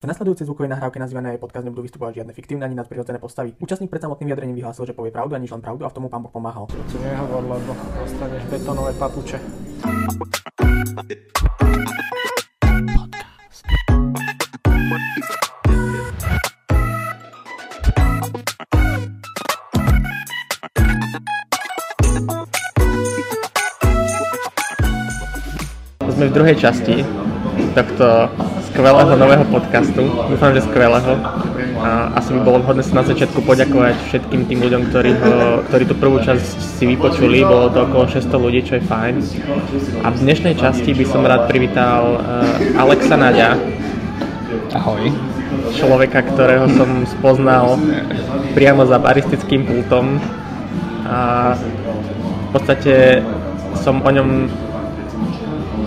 V nasledujúcej zvukovej nahrávke nazývanej podcast nebudú vystupovať žiadne fiktívne ani nadprirodzené postavy. Účastník pred samotným vyjadrením vyhlásil, že povie pravdu a nič len pravdu a v tomu pán Boh pomáhal. Tu nehovor, lebo dostaneš betonové papuče. Sme v druhej časti tohto skvelého nového podcastu. Dúfam, že skvelého. A asi by bolo vhodné sa na začiatku poďakovať všetkým tým ľuďom, ktorí, ho, ktorí tú prvú časť si vypočuli. Bolo to okolo 600 ľudí, čo je fajn. A v dnešnej časti by som rád privítal uh, Alexa Nadia. Ahoj. Človeka, ktorého som spoznal priamo za baristickým pultom. A v podstate som o ňom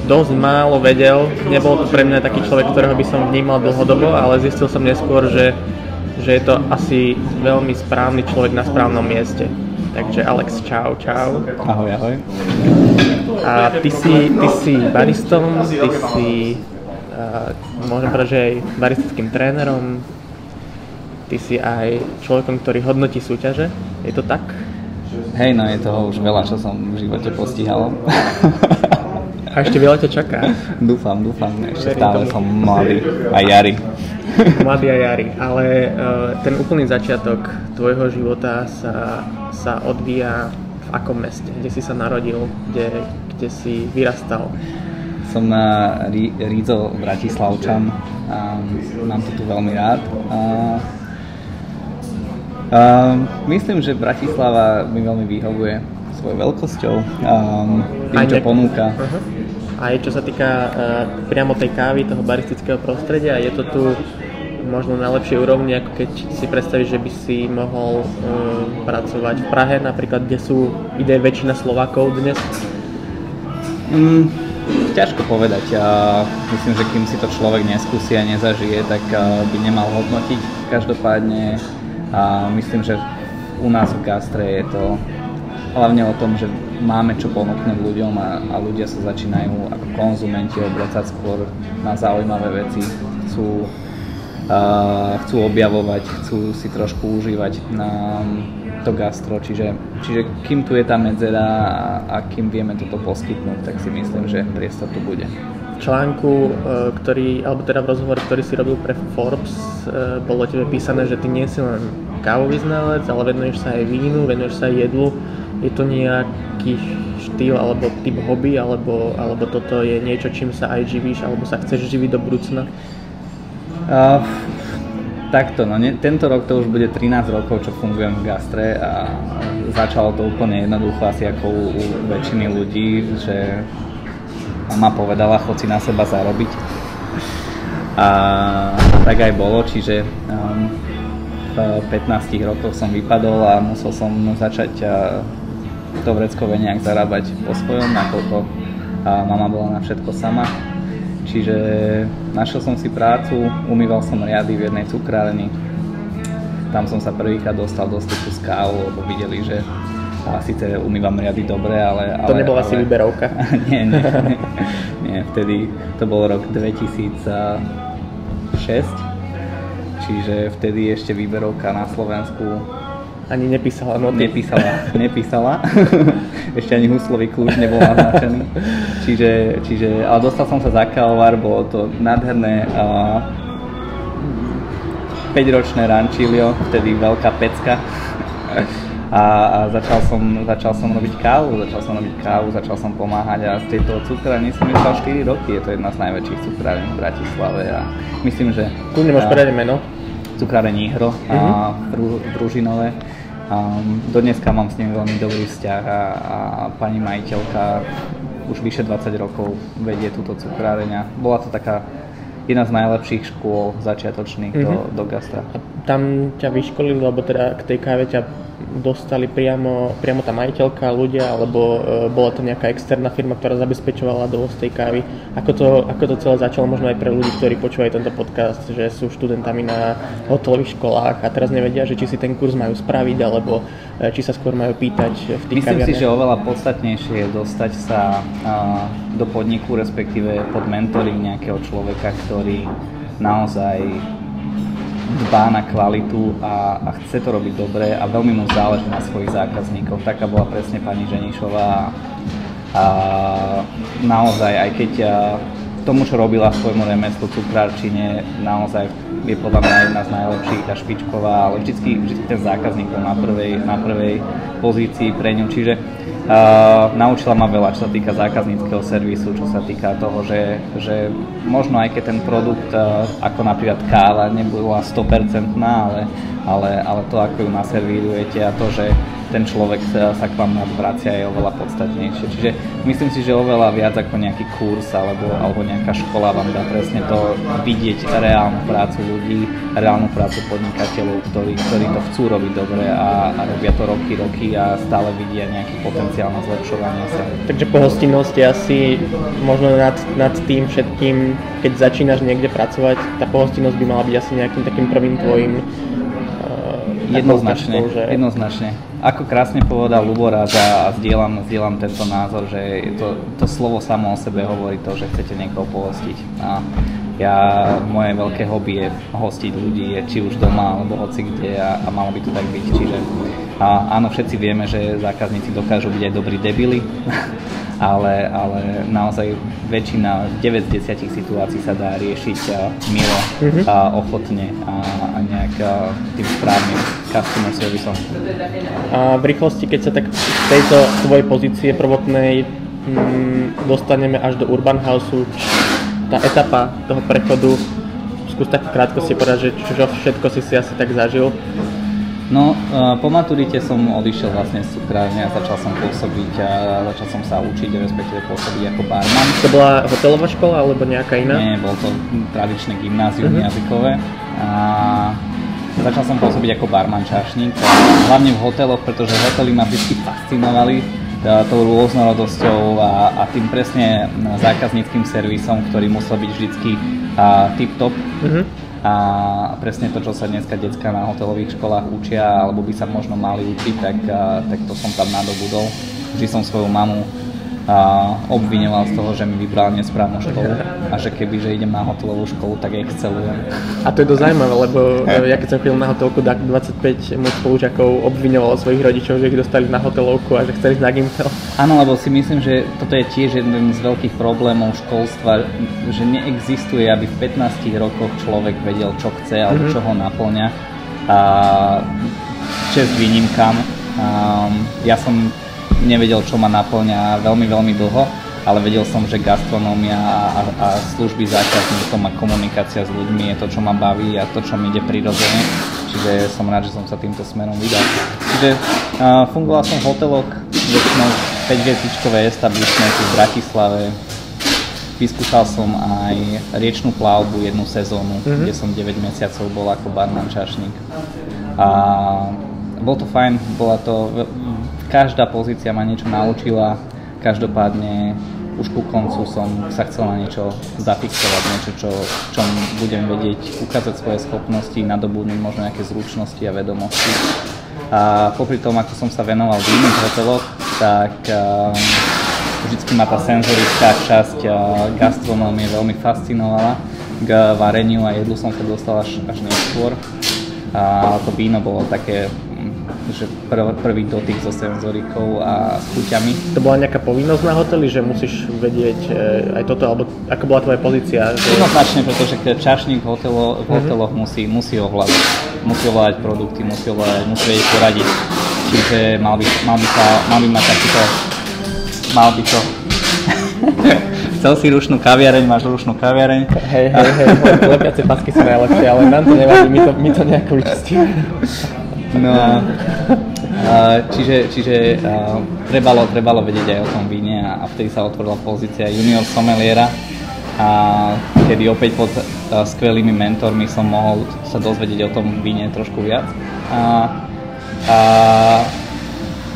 dosť málo vedel. Nebol to pre mňa taký človek, ktorého by som vnímal dlhodobo, ale zistil som neskôr, že, že je to asi veľmi správny človek na správnom mieste. Takže Alex, čau, čau. Ahoj, ahoj. A ty si, ty si baristom, ty si, uh, môžem povedať, že aj baristickým trénerom, ty si aj človekom, ktorý hodnotí súťaže, je to tak? Hej, no je toho už veľa, čo som v živote postihal. A ešte veľa ťa čaká. dúfam, dúfam, ešte stále som mladý a jari. Mladý a jari, ale uh, ten úplný začiatok tvojho života sa, sa odvíja v akom meste? Kde si sa narodil? Kde, kde si vyrastal? Som na Rí- Rízo Bratislavčan a mám to tu veľmi rád. A, a myslím, že Bratislava mi veľmi vyhovuje svojou veľkosťou, a tým, čo ponúka. Uh-huh aj čo sa týka uh, priamo tej kávy, toho baristického prostredia, je to tu možno na lepšej úrovni, ako keď si predstavíš, že by si mohol uh, pracovať v Prahe, napríklad, kde sú ide väčšina Slovákov dnes? Mm, ťažko povedať. Uh, myslím, že kým si to človek neskúsi a nezažije, tak uh, by nemal hodnotiť. Každopádne uh, myslím, že u nás v gastre je to hlavne o tom, že máme čo ponúknuť ľuďom a, a ľudia sa začínajú ako konzumenti obracať skôr na zaujímavé veci, chcú, uh, chcú objavovať, chcú si trošku užívať na to gastro, čiže, čiže kým tu je tá medzera a, a kým vieme toto poskytnúť, tak si myslím, že priestor tu bude. Článku, e, ktorý, alebo teda v rozhovore, ktorý si robil pre Forbes, e, bolo tebe písané, že ty nie si len kávový znalec, ale venuješ sa aj vínu, venuješ sa aj jedlu je to nejaký štýl alebo typ hobby, alebo, alebo toto je niečo, čím sa aj živíš, alebo sa chceš živiť do budúcna? Uh, takto, no ne, tento rok to už bude 13 rokov, čo fungujem v gastre a začalo to úplne jednoducho asi ako u, u väčšiny ľudí, že mama povedala, chod si na seba zarobiť. A tak aj bolo, čiže um, v 15 rokoch som vypadol a musel som začať uh, to vreckové nejak zarábať po svojom, nakoľko mama bola na všetko sama. Čiže našiel som si prácu, umýval som riady v jednej cukrárni. Tam som sa prvýkrát dostal do styku s kávou, lebo videli, že a síce umývam riady dobre, ale... To ale, nebola ale... si vyberovka. nie, nie, nie, nie, vtedy to bol rok 2006, čiže vtedy ešte výberovka na Slovensku ani nepísala noty. Nepísala, nepísala. Ešte ani huslový kľúč nebol naznačený. Čiže, čiže, ale dostal som sa za kávovar, bolo to nádherné uh, 5-ročné rančilio, vtedy veľká pecka. A, a začal, som, začal som robiť kávu, začal som robiť kávu, začal som pomáhať a v tejto cukrárni som išiel 4 roky, je to jedna z najväčších cukrární v Bratislave a myslím, že... Kľudne môžeš povedať meno? Cukráreň Ihro uh-huh. a v Ružinové Um, do dneska mám s nimi veľmi dobrý vzťah a, a pani majiteľka už vyše 20 rokov vedie túto cukráreň bola to taká jedna z najlepších škôl začiatočných mm-hmm. do, do gastra. A tam ťa vyškolili, lebo teda k tej káve ťa dostali priamo, priamo tá majiteľka, ľudia, alebo e, bola to nejaká externá firma, ktorá zabezpečovala dovoz tej kávy. Ako to, ako to celé začalo možno aj pre ľudí, ktorí počúvajú tento podcast, že sú študentami na hotelových školách a teraz nevedia, že či si ten kurz majú spraviť, alebo e, či sa skôr majú pýtať v tých Myslím kaviarniach. si, že oveľa podstatnejšie je dostať sa do podniku, respektíve pod mentoring nejakého človeka, ktorý naozaj dbá na kvalitu a, a chce to robiť dobre a veľmi mu záleží na svojich zákazníkoch. Taká bola presne pani Ženišová a naozaj, aj keď tomu, čo robila v svojmu remeslu cukrárčine, naozaj je podľa mňa jedna z najlepších a špičková, ale vždycky, vždycky ten zákazník bol na prvej, na prvej pozícii pre ňu, čiže uh, naučila ma veľa, čo sa týka zákazníckého servisu, čo sa týka toho, že, že možno aj keď ten produkt, uh, ako napríklad káva, nebola 100% ale, ale, ale to, ako ju naservírujete a to, že ten človek sa, k vám vracia je oveľa podstatnejšie. Čiže myslím si, že oveľa viac ako nejaký kurz alebo, alebo nejaká škola vám dá presne to vidieť reálnu prácu ľudí, reálnu prácu podnikateľov, ktorí, ktorí to chcú robiť dobre a, a robia to roky, roky a stále vidia nejaký potenciál na zlepšovanie sa. Takže pohostinnosť je asi možno nad, nad tým všetkým, keď začínaš niekde pracovať, tá pohostinnosť by mala byť asi nejakým takým prvým tvojim Jednoznačne, že... jednoznačne. Ako krásne povedal Luboraz a, a zdieľam, zdieľam tento názor, že to, to slovo samo o sebe hovorí to, že chcete niekoho pohostiť. A ja, moje veľké hobby je hostiť ľudí, či už doma alebo hoci kde a, a malo by to tak byť. Čiže a, áno, všetci vieme, že zákazníci dokážu byť aj dobrí debily, ale, ale naozaj väčšina, 9 z 10 situácií sa dá riešiť milo mm-hmm. a ochotne a, a nejak a, tým správnym customer serviceom. A v rýchlosti, keď sa tak z tejto svojej pozície prvotnej mm, dostaneme až do Urban Houseu, tá etapa toho prechodu, skús tak krátko si povedať, že čo všetko si si asi tak zažil No, e, po maturite som odišiel vlastne z cukrárne a začal som pôsobiť a začal som sa učiť, respektíve pôsobiť ako barman. To bola hotelová škola alebo nejaká iná? Nie, bol to tradičné gymnázium uh-huh. jazykové. A začal som pôsobiť ako barman čašník, hlavne v hoteloch, pretože hotely ma vždy fascinovali e, tou rôznorodosťou a, a tým presne zákazníckým servisom, ktorý musel byť vždycky tip-top. Uh-huh a presne to, čo sa dneska detská na hotelových školách učia, alebo by sa možno mali učiť, tak, tak to som tam nadobudol. Vždy som svoju mamu a obviňoval z toho, že mi vybral nesprávnu školu a že keby, že idem na hotelovú školu, tak excelujem. A to je dosť zaujímavé, lebo e, ja keď som chodil na hotelku, tak 25 môj spolužiakov obviňovalo svojich rodičov, že ich dostali na hotelovku a že chceli ísť na Gimpel. Áno, lebo si myslím, že toto je tiež jeden z veľkých problémov školstva, že neexistuje, aby v 15 rokoch človek vedel, čo chce alebo mm-hmm. čo ho naplňa. A čest výnimkám. Um, ja som nevedel, čo ma naplňa veľmi, veľmi dlho, ale vedel som, že gastronómia a, a služby zákazníkom a komunikácia s ľuďmi je to, čo ma baví a to, čo mi ide prirodzene. Čiže som rád, že som sa týmto smerom vydal. Čiže uh, fungoval som v hoteloch, väčšinou 5 hviezdičkové establishmenty v Bratislave. Vyskúšal som aj riečnú plavbu jednu sezónu, mm-hmm. kde som 9 mesiacov bol ako barman čašník. A bol to fajn, bola to každá pozícia ma niečo naučila, každopádne už ku koncu som sa chcel na niečo zafixovať, niečo, čo, čom budem vedieť ukázať svoje schopnosti, nadobudnúť možno nejaké zručnosti a vedomosti. A popri tom, ako som sa venoval v iných hoteloch, tak uh, vždycky ma tá senzorická časť uh, gastronómie veľmi fascinovala. K vareniu a jedlu som sa dostal až, až neskôr. A to víno bolo také že prv, prvý dotyk so senzorikou a s chuťami. To bola nejaká povinnosť na hoteli, že musíš vedieť e, aj toto, alebo ako bola tvoja pozícia? Že... Jednoznačne, pretože čašník v, hotelo, v mhm. hoteloch mm-hmm. musí, musí ovládať. Musí ovládať produkty, musí ovládať, musí vedieť poradiť. Čiže mal by, mal by, sa, mal by mať takýto, mal by to Chcel si rušnú kaviareň, máš rušnú kaviareň. Hej, hej, hej, lepiace pasky sú najlepšie, ale nám to nevadí, my to, my to nejako vyčistíme. No. A, čiže, čiže a, trebalo, trebalo vedieť aj o tom víne a, a vtedy sa otvorila pozícia junior someliera. A kedy opäť pod a, skvelými mentormi som mohol sa dozvedieť o tom víne trošku viac. A, a,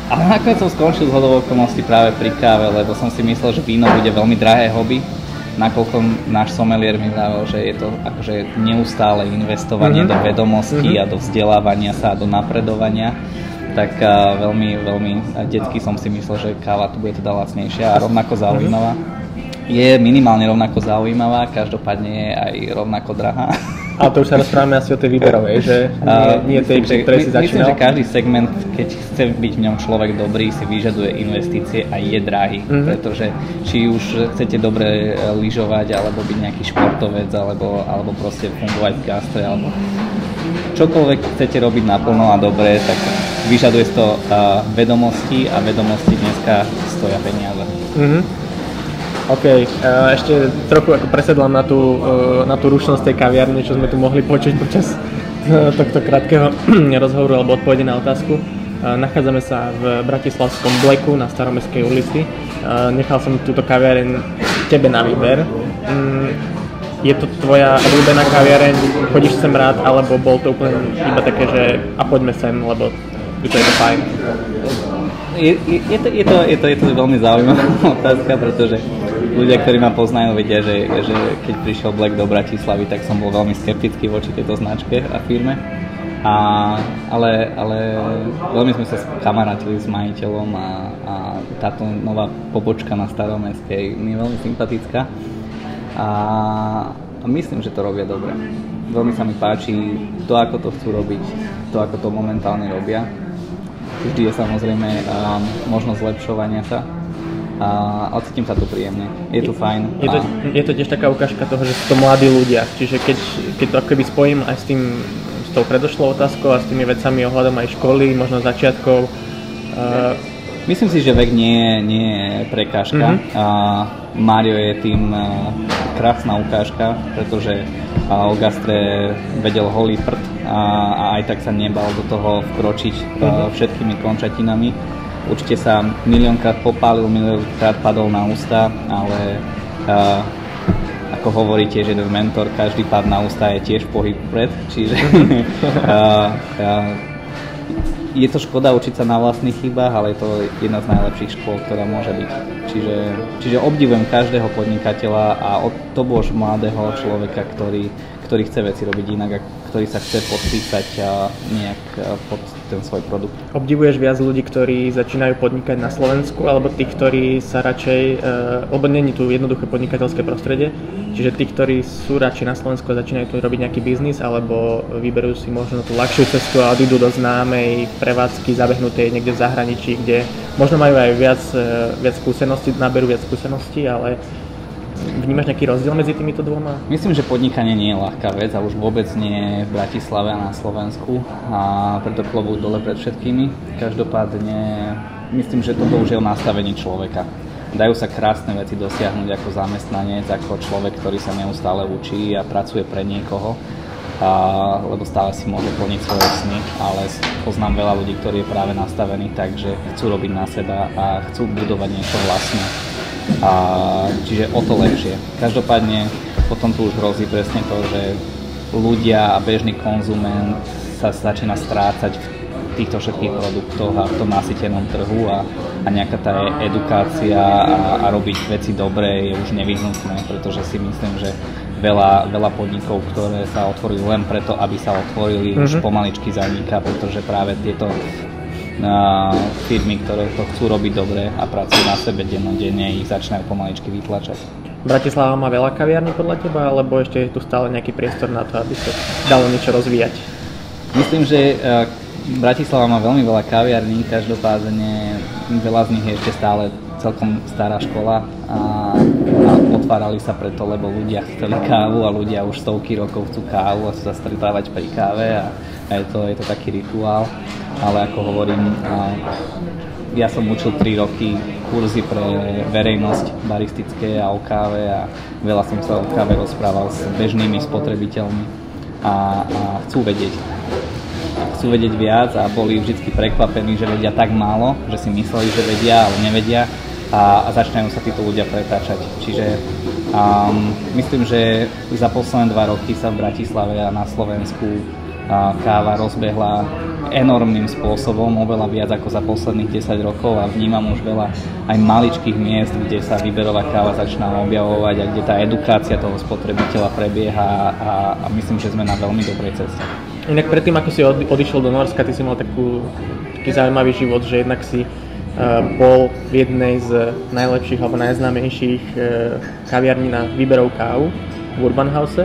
ale nakoniec som skončil z hodovou okolností práve pri káve, lebo som si myslel, že víno bude veľmi drahé hobby nakoľko náš somelier mi vravel, že je to akože neustále investovanie mm-hmm. do vedomostí mm-hmm. a do vzdelávania sa a do napredovania, tak uh, veľmi, veľmi detsky som si myslel, že káva tu bude teda lacnejšia a rovnako zaujímavá. je minimálne rovnako zaujímavá, každopádne je aj rovnako drahá. Ale to už sa rozprávame asi o tej výberovej, že nie, nie tej, ktorej si začínal. Myslím, že každý segment, keď chce byť v ňom človek dobrý, si vyžaduje investície a je drahý. Mm-hmm. Pretože či už chcete dobre lyžovať, alebo byť nejaký športovec, alebo, alebo proste fungovať v gastre, alebo čokoľvek chcete robiť naplno a dobre, tak vyžaduje to uh, vedomosti a vedomosti dneska stoja peniaze. Mm-hmm. OK, ešte trochu ako presedlám na tú, na tú rušnosť tej kaviarne, čo sme tu mohli počuť počas tohto krátkeho rozhovoru alebo odpovede na otázku. Nachádzame sa v Bratislavskom Bleku na Staromestskej ulici. Nechal som túto kaviareň tebe na výber. Mm, je to tvoja obľúbená kaviareň, chodíš sem rád, alebo bol to úplne iba také, že a poďme sem, lebo to, je to fajn? Je, je, je, to, je, to, je, to, je to veľmi zaujímavá otázka, pretože ľudia, ktorí ma poznajú, vedia, že, že keď prišiel Black do Bratislavy, tak som bol veľmi skeptický voči tejto značke a firme. A, ale, ale veľmi sme sa kamarátili s majiteľom a, a táto nová pobočka na Staromestskej mi je veľmi sympatická. A, a myslím, že to robia dobre. Veľmi sa mi páči to, ako to chcú robiť, to, ako to momentálne robia. Vždy je samozrejme um, možnosť zlepšovania sa, a, cítim sa tu príjemne. Je tu fajn. Je to, je to tiež taká ukážka toho, že sú to mladí ľudia. Čiže keď, keď to akoby spojím aj s tým s tou predošlou otázkou a s tými vecami ohľadom aj školy, možno začiatkov. Uh... Myslím si, že vek nie, nie je prekážka. Mm-hmm. A Mario je tým uh, krásna ukážka, pretože uh, o gastre vedel holý prd a, a aj tak sa nebal do toho vkročiť mm-hmm. všetkými končatinami Určite sa miliónkrát popálil, miliónkrát padol na ústa, ale uh, ako hovorí tiež jeden mentor, každý pád na ústa je tiež pohyb pred, čiže uh, uh, je to škoda učiť sa na vlastných chybách, ale je to jedna z najlepších škôl, ktorá môže byť. Čiže, čiže obdivujem každého podnikateľa a od to bož mladého človeka, ktorý, ktorý chce veci robiť inak a ktorý sa chce podpísať nejak pod ten svoj produkt. Obdivuješ viac ľudí, ktorí začínajú podnikať na Slovensku, alebo tých, ktorí sa radšej, uh, lebo není tu jednoduché podnikateľské prostredie, čiže tí, ktorí sú radšej na Slovensku a začínajú tu robiť nejaký biznis, alebo vyberú si možno tú ľahšiu cestu a idú do známej prevádzky zabehnutej niekde v zahraničí, kde možno majú aj viac, uh, viac skúseností, naberú viac skúseností, ale Vnímaš nejaký rozdiel medzi týmito dvoma? Myslím, že podnikanie nie je ľahká vec a už vôbec nie v Bratislave a na Slovensku a preto klobúk dole pred všetkými. Každopádne myslím, že toto už je nastavení človeka. Dajú sa krásne veci dosiahnuť ako zamestnanec, ako človek, ktorý sa neustále učí a pracuje pre niekoho, a, lebo stále si môže plniť svoje sny, ale poznám veľa ľudí, ktorí je práve nastavení tak, že chcú robiť na seba a chcú budovať niečo vlastné a, čiže o to lepšie. Každopádne potom tu už hrozí presne to, že ľudia a bežný konzument sa začína strácať v týchto všetkých produktoch a v tom nasytenom trhu a, a nejaká tá edukácia a, a robiť veci dobré je už nevyhnutné, pretože si myslím, že veľa, veľa podnikov, ktoré sa otvorili len preto, aby sa otvorili, mm-hmm. už mhm. pomaličky zaniká, pretože práve tieto na firmy, ktoré to chcú robiť dobre a pracujú na sebe dennodenne, ich začínajú pomaličky vytlačať. Bratislava má veľa kaviarní podľa teba, alebo ešte je tu stále nejaký priestor na to, aby sa dalo niečo rozvíjať? Myslím, že e, Bratislava má veľmi veľa kaviarní, každopádne veľa z nich je ešte stále celkom stará škola a, a otvárali sa preto, lebo ľudia chceli kávu a ľudia už stovky rokov chcú kávu a chcú sa stretávať pri káve a, a je, to, je to taký rituál ale ako hovorím, ja som učil 3 roky kurzy pre verejnosť baristické a o káve a veľa som sa o káve rozprával s bežnými spotrebiteľmi a, a chcú vedieť. Chcú vedieť viac a boli vždy prekvapení, že vedia tak málo, že si mysleli, že vedia, ale nevedia a, a začínajú sa títo ľudia pretáčať. Čiže um, myslím, že za posledné dva roky sa v Bratislave a na Slovensku káva rozbehla enormným spôsobom, oveľa viac ako za posledných 10 rokov a vnímam už veľa aj maličkých miest, kde sa výberová káva začína objavovať a kde tá edukácia toho spotrebiteľa prebieha a, a myslím, že sme na veľmi dobrej ceste. Inak predtým, ako si odišiel do Norska, ty si mal takú, taký zaujímavý život, že jednak si bol v jednej z najlepších alebo najznámejších kaviarní na výberov kávu v Urban House,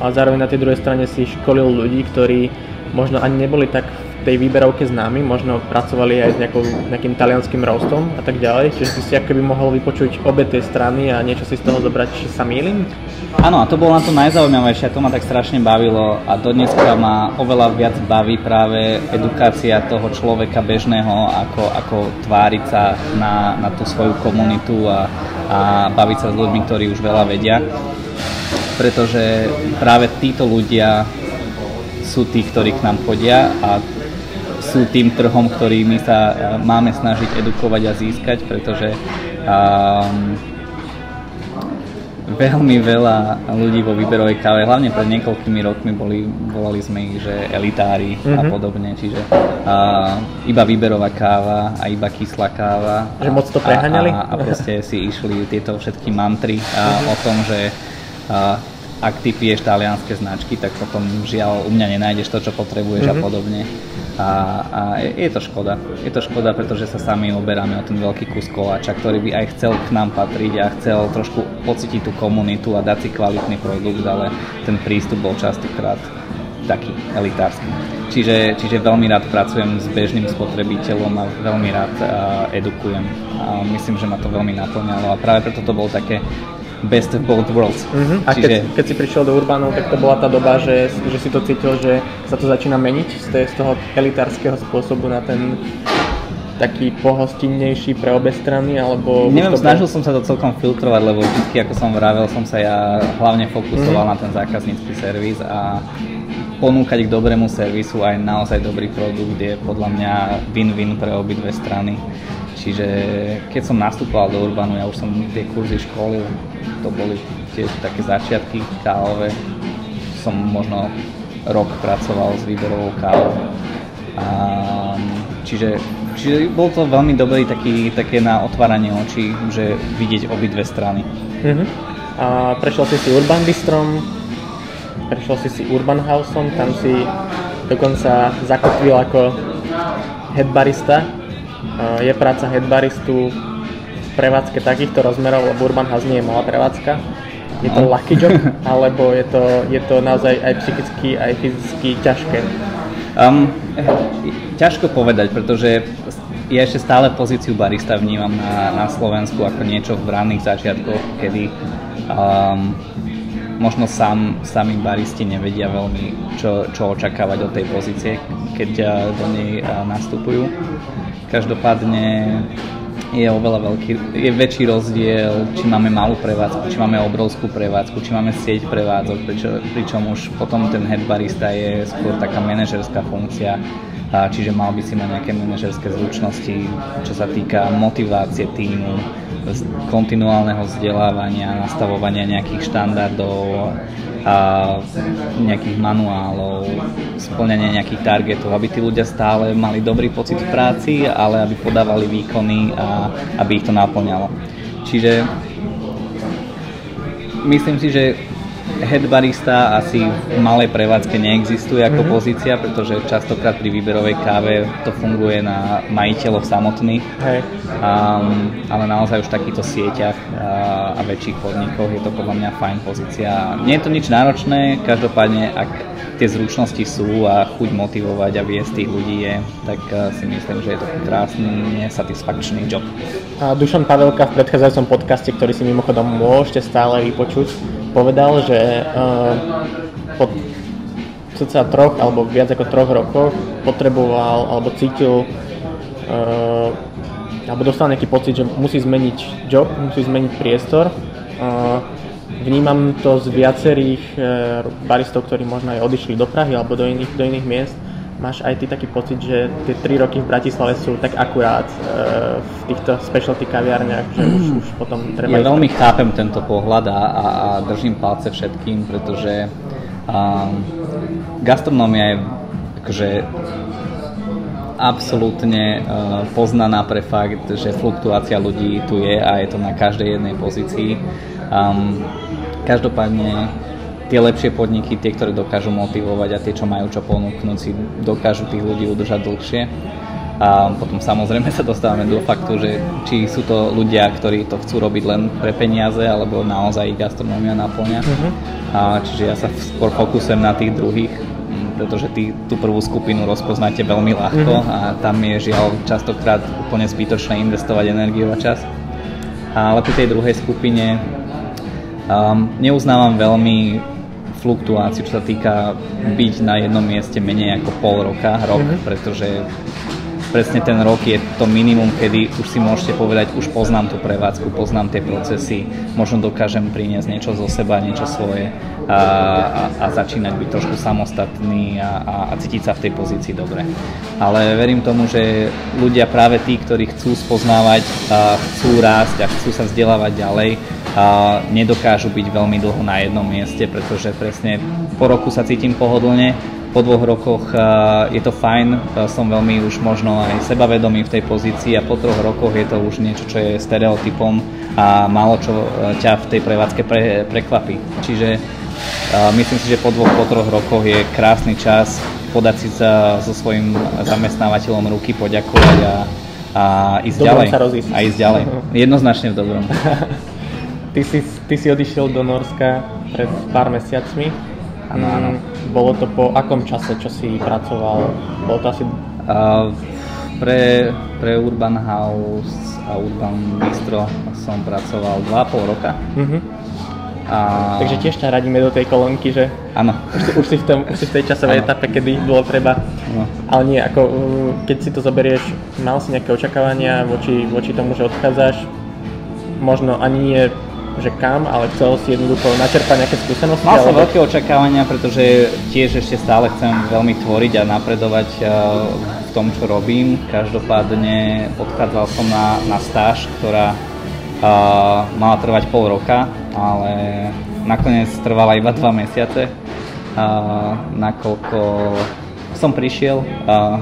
ale zároveň na tej druhej strane si školil ľudí, ktorí možno ani neboli tak tej výberovke známi, možno pracovali aj s nejakou, nejakým talianským rostom a tak ďalej, čiže si si akoby mohol vypočuť obe tie strany a niečo si z toho zobrať, či sa mýlim? Áno, a to bolo na to najzaujímavejšie, to ma tak strašne bavilo a dodneska ma oveľa viac baví práve edukácia toho človeka bežného, ako, ako tváriť sa na, na tú svoju komunitu a, a baviť sa s ľuďmi, ktorí už veľa vedia pretože práve títo ľudia sú tí, ktorí k nám chodia a sú tým trhom, ktorý my sa e, máme snažiť edukovať a získať, pretože um, veľmi veľa ľudí vo výberovej káve, hlavne pred niekoľkými rokmi boli, volali sme ich, že elitári mm-hmm. a mhm. podobne, čiže uh, iba výberová káva a iba kyslá káva. Že moc to preháňali? A, a, a proste si išli tieto všetky mantry a, mm-hmm. o tom, že ak ty piješ talianské značky, tak potom žiaľ u mňa nenájdeš to, čo potrebuješ mm-hmm. a mhm. podobne. A, a je, je to škoda. Je to škoda, pretože sa sami oberáme o ten veľký kus koláča, ktorý by aj chcel k nám patriť a chcel trošku pocítiť tú komunitu a dať si kvalitný produkt, ale ten prístup bol častokrát taký elitársky. Čiže, čiže veľmi rád pracujem s bežným spotrebiteľom a veľmi rád a, edukujem. A myslím, že ma to veľmi naplňalo a práve preto to bolo také best of both worlds. Uh-huh. A Čiže... keď, keď si prišiel do Urbánov, tak to bola tá doba, že, že si to cítil, že sa to začína meniť z, toho elitárskeho spôsobu na ten taký pohostinnejší pre obe strany, alebo... Neviem, bol... snažil som sa to celkom filtrovať, lebo vždy, ako som vravel, som sa ja hlavne fokusoval mm-hmm. na ten zákaznícky servis a ponúkať k dobrému servisu aj naozaj dobrý produkt je podľa mňa win-win pre obidve strany. Čiže keď som nastupoval do Urbanu, ja už som tie kurzy školil, to boli tiež také začiatky kávové. Som možno rok pracoval s výberovou kávou. Čiže, čiže bol to veľmi dobrý taký, také na otváranie očí, že vidieť obidve strany. Uh-huh. A prešiel si si Urban Bistrom, prešiel si si Urban Houseom, tam si dokonca zakotvil ako head barista je práca headbaristu v prevádzke takýchto rozmerov, lebo Urban House nie je malá prevádzka. Je to lucky job, alebo je to, je to naozaj aj psychicky, aj fyzicky ťažké? Um, ťažko povedať, pretože ja ešte stále pozíciu barista vnímam na, na Slovensku ako niečo v ranných začiatkoch, kedy um, možno sám, sami baristi nevedia veľmi, čo, čo očakávať od tej pozície, keď do nej nastupujú. Každopádne je oveľa veľký, je väčší rozdiel, či máme malú prevádzku, či máme obrovskú prevádzku, či máme sieť prevádzok, pričom, pričom už potom ten head barista je skôr taká manažerská funkcia, čiže mal by si mať nejaké manažerské zručnosti, čo sa týka motivácie týmu, kontinuálneho vzdelávania, nastavovania nejakých štandardov, a nejakých manuálov, splňania nejakých targetov, aby tí ľudia stále mali dobrý pocit v práci, ale aby podávali výkony a aby ich to naplňalo. Čiže myslím si, že head barista asi v malej prevádzke neexistuje ako mm-hmm. pozícia, pretože častokrát pri výberovej káve to funguje na majiteľov samotných. Hey. Um, ale naozaj už v takýchto sieťach a, a väčších podnikoch je to podľa mňa fajn pozícia. Nie je to nič náročné, každopádne ak tie zručnosti sú a chuť motivovať a viesť tých ľudí je, tak si myslím, že je to krásny, satisfakčný job. A Dušan Pavelka v predchádzajúcom podcaste, ktorý si mimochodom môžete stále vypočuť, povedal, že uh, po cca troch alebo viac ako troch rokoch potreboval alebo cítil uh, alebo dostal nejaký pocit, že musí zmeniť job, musí zmeniť priestor. Uh, vnímam to z viacerých uh, baristov, ktorí možno aj odišli do Prahy alebo do iných, do iných miest, Máš aj ty taký pocit, že tie 3 roky v Bratislave sú tak akurát e, v týchto specialty kaviarniach, že už, už potom treba... Ja veľmi chápem tento pohľad a, a, a držím palce všetkým, pretože um, gastronómia je akože absolútne uh, poznaná pre fakt, že fluktuácia ľudí tu je a je to na každej jednej pozícii. Um, každopádne tie lepšie podniky, tie, ktoré dokážu motivovať a tie, čo majú čo ponúknuť, si dokážu tých ľudí udržať dlhšie. A potom samozrejme sa dostávame do faktu, že či sú to ľudia, ktorí to chcú robiť len pre peniaze, alebo naozaj ich gastronómia naplňa. Uh-huh. A, čiže ja sa skôr fokusujem na tých druhých, pretože ty tú prvú skupinu rozpoznáte veľmi ľahko uh-huh. a tam je žiaľ častokrát úplne zbytočné investovať energiu a čas. Ale pri tej druhej skupine um, neuznávam veľmi fluktuáciu, čo sa týka byť na jednom mieste menej ako pol roka, rok, mm-hmm. pretože presne ten rok je to minimum, kedy už si môžete povedať, už poznám tú prevádzku, poznám tie procesy, možno dokážem priniesť niečo zo seba, niečo svoje a, a, a začínať byť trošku samostatný a, a, a cítiť sa v tej pozícii dobre. Ale verím tomu, že ľudia práve tí, ktorí chcú spoznávať, a chcú rásť a chcú sa vzdelávať ďalej, a nedokážu byť veľmi dlho na jednom mieste, pretože presne po roku sa cítim pohodlne, po dvoch rokoch je to fajn, som veľmi už možno aj sebavedomý v tej pozícii a po troch rokoch je to už niečo, čo je stereotypom a málo čo e, ťa v tej prevádzke pre, prekvapí. Čiže myslím si, že po dvoch, po troch rokoch je krásny čas podať si sa so svojím zamestnávateľom ruky, poďakovať a, a ísť dobrom ďalej. Sa rozísť. a ísť ďalej. Jednoznačne v dobrom. ty, si, ty si odišiel do Norska pred pár mesiacmi Áno, áno. Mm, bolo to po akom čase, čo si pracoval? Bolo to asi... Uh, pre, pre Urban House a Urban Bistro som pracoval 2,5 roka. Uh-huh. A... Takže tiež ťa radíme do tej kolónky, že Áno. už, si, už, si v tom, už si v tej časovej etape, kedy bolo treba. No. Ale nie, ako uh, keď si to zoberieš, mal si nejaké očakávania voči, voči tomu, že odchádzaš? Možno ani nie že kam, ale chcel si jednoducho načerpať nejaké skúsenosti? Mal som alebo... veľké očakávania, pretože tiež ešte stále chcem veľmi tvoriť a napredovať uh, v tom, čo robím. Každopádne odchádzal som na, na stáž, ktorá uh, mala trvať pol roka, ale nakoniec trvala iba dva mesiace, uh, nakoľko som prišiel, uh,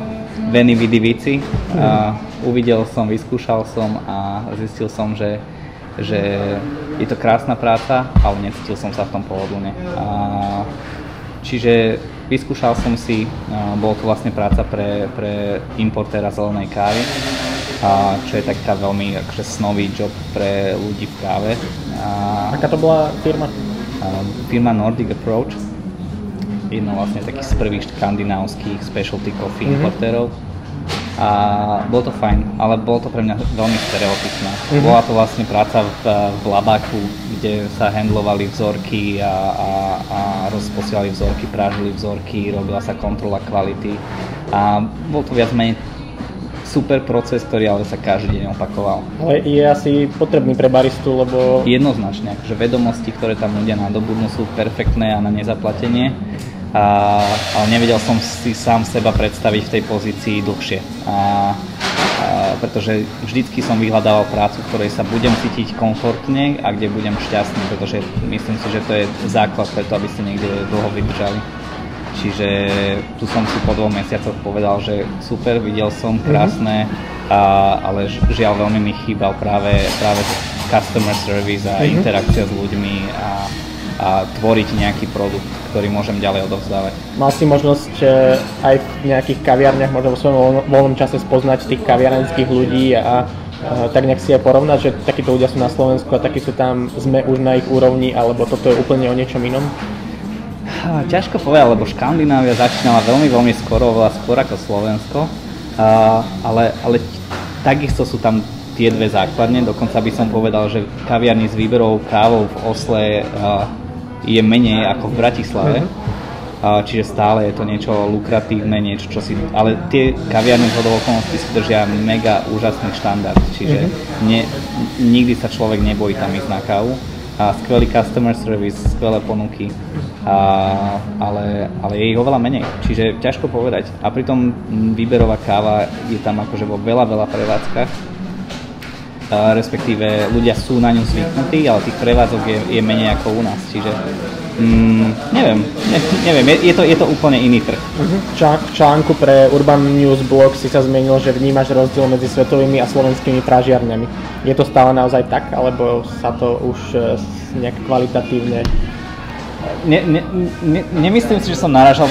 veni vidi vici, uh, uvidel som, vyskúšal som a zistil som, že že je to krásna práca, ale necítil som sa v tom pohodlne. A, čiže vyskúšal som si, a, bolo to vlastne práca pre, pre importéra zelenej kávy, a, čo je taká veľmi akože snový job pre ľudí v káve. A, Aká to bola firma? a, firma Nordic Approach, jedno vlastne takých z prvých škandinávskych specialty coffee mm-hmm. importérov a bolo to fajn, ale bolo to pre mňa veľmi stereotypné. Mm-hmm. Bola to vlastne práca v, v labaku, kde sa handlovali vzorky a, a, a rozposielali vzorky, prážili vzorky, robila sa kontrola kvality a bol to viac menej super proces, ktorý ale sa každý deň opakoval. Ale je asi potrebný pre baristu, lebo... Jednoznačne, akože vedomosti, ktoré tam ľudia nadobudnú sú perfektné a na nezaplatenie a, ale nevedel som si sám seba predstaviť v tej pozícii dlhšie. A, a, pretože vždycky som vyhľadával prácu, v ktorej sa budem cítiť komfortne a kde budem šťastný, pretože myslím si, že to je základ preto, aby ste niekde dlho vydržali. Čiže tu som si po dvoch mesiacoch povedal, že super, videl som krásne, a, ale žiaľ veľmi mi chýbal práve, práve customer service a mm-hmm. interakcia s ľuďmi a, a tvoriť nejaký produkt, ktorý môžem ďalej odovzdávať. Mal si možnosť aj v nejakých kaviarniach, možno vo svojom voľno- voľnom čase spoznať tých kaviarenských ľudí a, tak nejak si aj porovnať, že takíto ľudia sú na Slovensku a takí sú tam, sme už na ich úrovni, alebo toto je úplne o niečom inom? Ťažko povedať, lebo Škandinávia začínala veľmi, veľmi skoro, oveľa skôr ako Slovensko, ale, ale takisto sú tam tie dve základne, dokonca by som povedal, že kaviarní s výberovou kávou v Osle je menej ako v Bratislave. A, čiže stále je to niečo lukratívne, niečo, čo si... Ale tie kaviarne z okolností si držia mega úžasný štandard, čiže ne, nikdy sa človek nebojí tam ísť na kávu. A skvelý customer service, skvelé ponuky, a, ale, ale je ich oveľa menej, čiže ťažko povedať. A pritom výberová káva je tam akože vo veľa, veľa prevádzkach, respektíve ľudia sú na ňu zvyknutí, ale tých prevádzok je, je menej ako u nás, čiže mm, neviem, ne, neviem, je, je, to, je to úplne iný trh. Ča- v článku pre Urban News blog si sa zmienil, že vnímaš rozdiel medzi svetovými a slovenskými pražiarňami. Je to stále naozaj tak, alebo sa to už e, nejak kvalitatívne... Ne, ne, ne, nemyslím si, že som naražal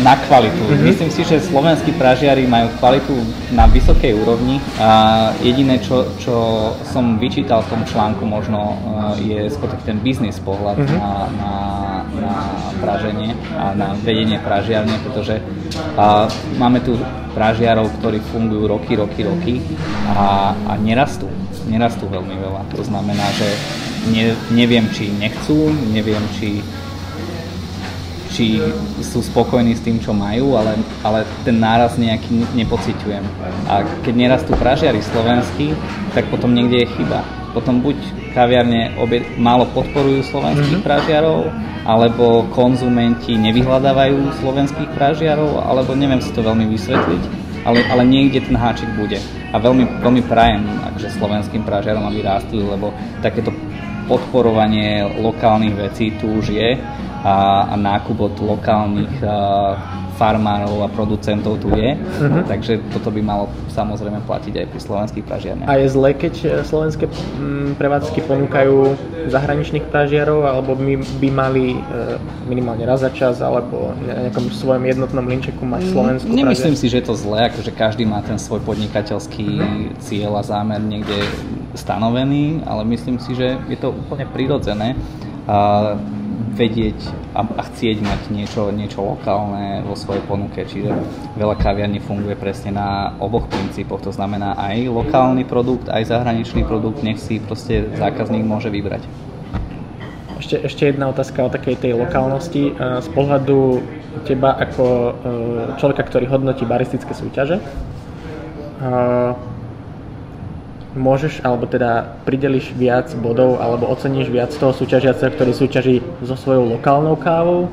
na kvalitu. Mm-hmm. Myslím si, že slovenskí pražiari majú kvalitu na vysokej úrovni a jediné, čo, čo som vyčítal v tom článku možno je skôr ten biznis pohľad mm-hmm. na, na, na praženie a na vedenie pražiarne, pretože a, máme tu pražiarov, ktorí fungujú roky, roky, roky a, a nerastú. Nerastú veľmi veľa. To znamená, že ne, neviem, či nechcú, neviem, či či sú spokojní s tým, čo majú, ale, ale ten náraz nejaký nepociťujem. A keď nerastú pražiari slovenskí, tak potom niekde je chyba. Potom buď kaviarne obie, málo podporujú slovenských mm-hmm. pražiarov, alebo konzumenti nevyhľadávajú slovenských pražiarov, alebo neviem si to veľmi vysvetliť, ale, ale niekde ten háčik bude. A veľmi, veľmi prajem akože slovenským pražiarom, aby rástli, lebo takéto podporovanie lokálnych vecí tu už je a, a nákup od lokálnych a, farmárov a producentov tu je, uh-huh. takže toto by malo samozrejme platiť aj pri slovenských pražiarniach. A je zle, keď e, slovenské mm, prevádzky ponúkajú zahraničných pražiarov, alebo by, by mali e, minimálne raz za čas, alebo na nejakom svojom jednotnom linčeku mať mm, slovenskú Nemyslím pražiar. si, že je to zlé, akože každý má ten svoj podnikateľský uh-huh. cieľ a zámer niekde stanovený, ale myslím si, že je to úplne prirodzené. A vedieť a, a chcieť mať niečo, niečo lokálne vo svojej ponuke. Čiže veľa kaviarní funguje presne na oboch princípoch. To znamená aj lokálny produkt, aj zahraničný produkt, nech si proste zákazník môže vybrať. Ešte, ešte jedna otázka o takej tej lokálnosti. Z pohľadu teba ako e, človeka, ktorý hodnotí baristické súťaže, môžeš, alebo teda prideliš viac bodov, alebo oceníš viac toho súťažiaceho, ktorý súťaží so svojou lokálnou kávou,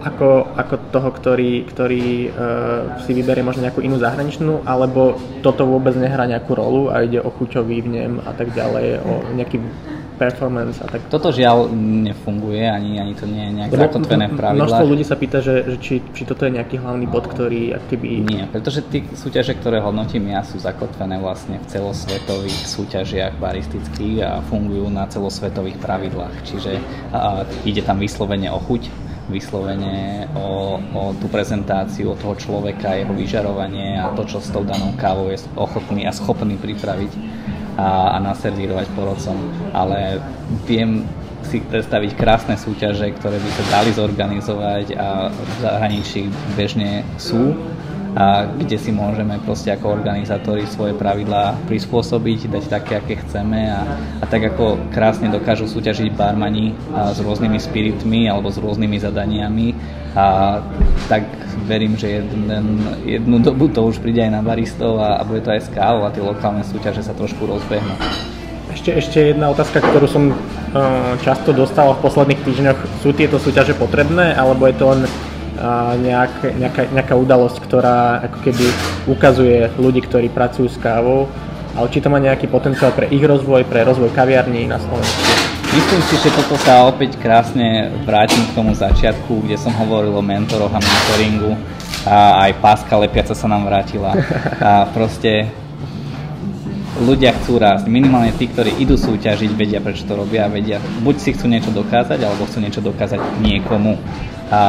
ako, ako toho, ktorý, ktorý uh, si vyberie možno nejakú inú zahraničnú, alebo toto vôbec nehrá nejakú rolu a ide o chuťový vnem a tak ďalej, o nejaký performance a tak. Toto žiaľ nefunguje, ani, ani to nie je nejak zakotvené v pravidlách. Množstvo ľudí sa pýta, že, že či, či toto je nejaký hlavný bod, ktorý akýby... Nie, pretože tí súťaže, ktoré hodnotím ja, sú zakotvené vlastne v celosvetových súťažiach baristických a fungujú na celosvetových pravidlách. Čiže a, ide tam vyslovene o chuť, vyslovene o, o tú prezentáciu, o toho človeka, jeho vyžarovanie a to, čo s tou danou kávou je ochotný a schopný pripraviť a, a naservírovať porodcom. Ale viem si predstaviť krásne súťaže, ktoré by sa dali zorganizovať a v zahraničí bežne sú a kde si môžeme proste ako organizátori svoje pravidlá prispôsobiť, dať také, aké chceme a, a tak ako krásne dokážu súťažiť barmani a s rôznymi spiritmi alebo s rôznymi zadaniami a tak verím, že jeden, jednu dobu to už príde aj na baristov a, a bude to aj s a tie lokálne súťaže sa trošku rozbehnú. Ešte, ešte jedna otázka, ktorú som často dostal v posledných týždňoch. Sú tieto súťaže potrebné, alebo je to len nejak, nejaká, nejaká udalosť, ktorá ako keby ukazuje ľudí, ktorí pracujú s kávou, ale či to má nejaký potenciál pre ich rozvoj, pre rozvoj kaviarní na Slovensku. Myslím si, že toto sa opäť krásne vrátim k tomu začiatku, kde som hovoril o mentoroch a mentoringu a aj páska lepiaca sa nám vrátila. A proste ľudia chcú rásť. Minimálne tí, ktorí idú súťažiť, vedia, prečo to robia, vedia, buď si chcú niečo dokázať, alebo chcú niečo dokázať niekomu a,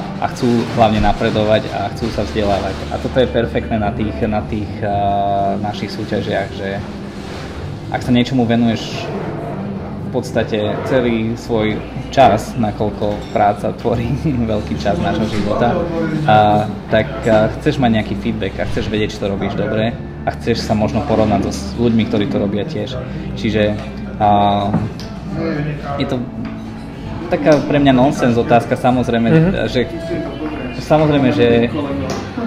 a chcú hlavne napredovať a chcú sa vzdelávať. A toto je perfektné na tých, na tých a, našich súťažiach, že ak sa niečomu venuješ v podstate celý svoj čas, nakoľko práca tvorí veľký čas nášho života, a, tak a, chceš mať nejaký feedback a chceš vedieť, či to robíš dobre a chceš sa možno porovnať so s ľuďmi, ktorí to robia tiež. Čiže a, je to taká pre mňa nonsens otázka, samozrejme, mm-hmm. že samozrejme, že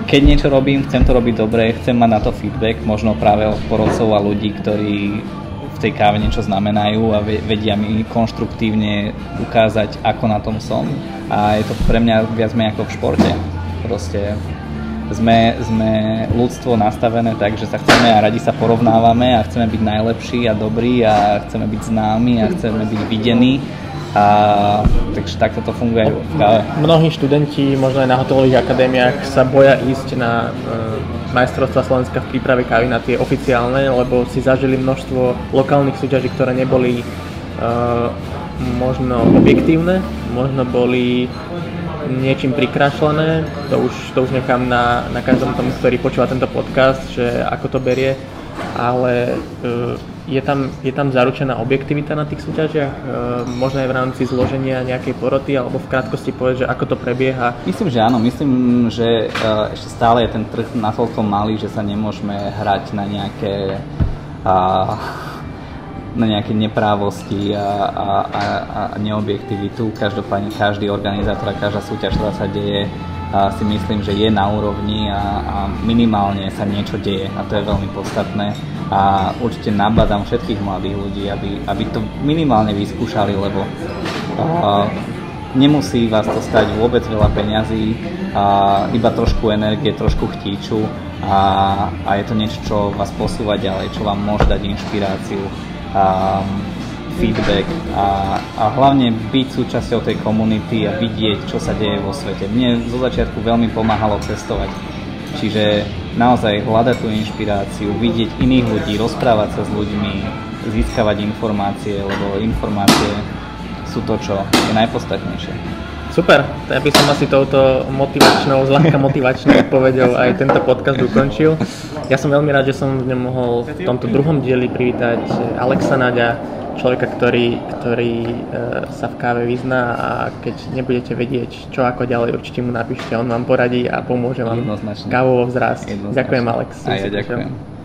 keď niečo robím, chcem to robiť dobre, chcem mať na to feedback, možno práve od porodcov a ľudí, ktorí v tej káve niečo znamenajú a vedia mi konštruktívne ukázať, ako na tom som. A je to pre mňa viac menej ako v športe. Proste sme, sme ľudstvo nastavené tak, že sa chceme a radi sa porovnávame a chceme byť najlepší a dobrí a chceme byť známi a chceme byť videní a, takže takto to funguje v káve. Mnohí študenti, možno aj na hotelových akadémiách, sa boja ísť na e, majstrovstva Slovenska v príprave kávy na tie oficiálne, lebo si zažili množstvo lokálnych súťaží, ktoré neboli e, možno objektívne, možno boli niečím prikrašlené, to už, to už nechám na, na každom tom, ktorý počúva tento podcast, že ako to berie, ale uh, je tam, je tam zaručená objektivita na tých súťažiach? E, možno aj v rámci zloženia nejakej poroty, alebo v krátkosti povedať, že ako to prebieha? Myslím, že áno. Myslím, že e, ešte stále je ten trh natoľko malý, že sa nemôžeme hrať na nejaké a, na nejaké neprávosti a, a, a, a neobjektivitu. Každopádne každý organizátor a každá súťaž, ktorá sa deje, si myslím, že je na úrovni a, a minimálne sa niečo deje a to je veľmi podstatné a určite nabadám všetkých mladých ľudí, aby, aby to minimálne vyskúšali, lebo uh, nemusí vás to stať vôbec veľa peňazí, a iba trošku energie, trošku chtíču a, a je to niečo, čo vás posúva ďalej, čo vám môže dať inšpiráciu. A, feedback a, a hlavne byť súčasťou tej komunity a vidieť, čo sa deje vo svete. Mne zo začiatku veľmi pomáhalo cestovať. Čiže naozaj hľadať tú inšpiráciu, vidieť iných ľudí, rozprávať sa s ľuďmi, získavať informácie, lebo informácie sú to, čo je najpodstatnejšie. Super, ja by som asi touto motivačnou, zľahka motivačnou odpovedou aj tento podcast ukončil. Ja som veľmi rád, že som v ňom mohol v tomto druhom dieli privítať Alexa Naďa, človeka, ktorý, ktorý e, sa v káve vyzná a keď nebudete vedieť, čo ako ďalej, určite mu napíšte, on vám poradí a pomôže vám kávovo vzrast. Ďakujem Alex. A ja ďakujem.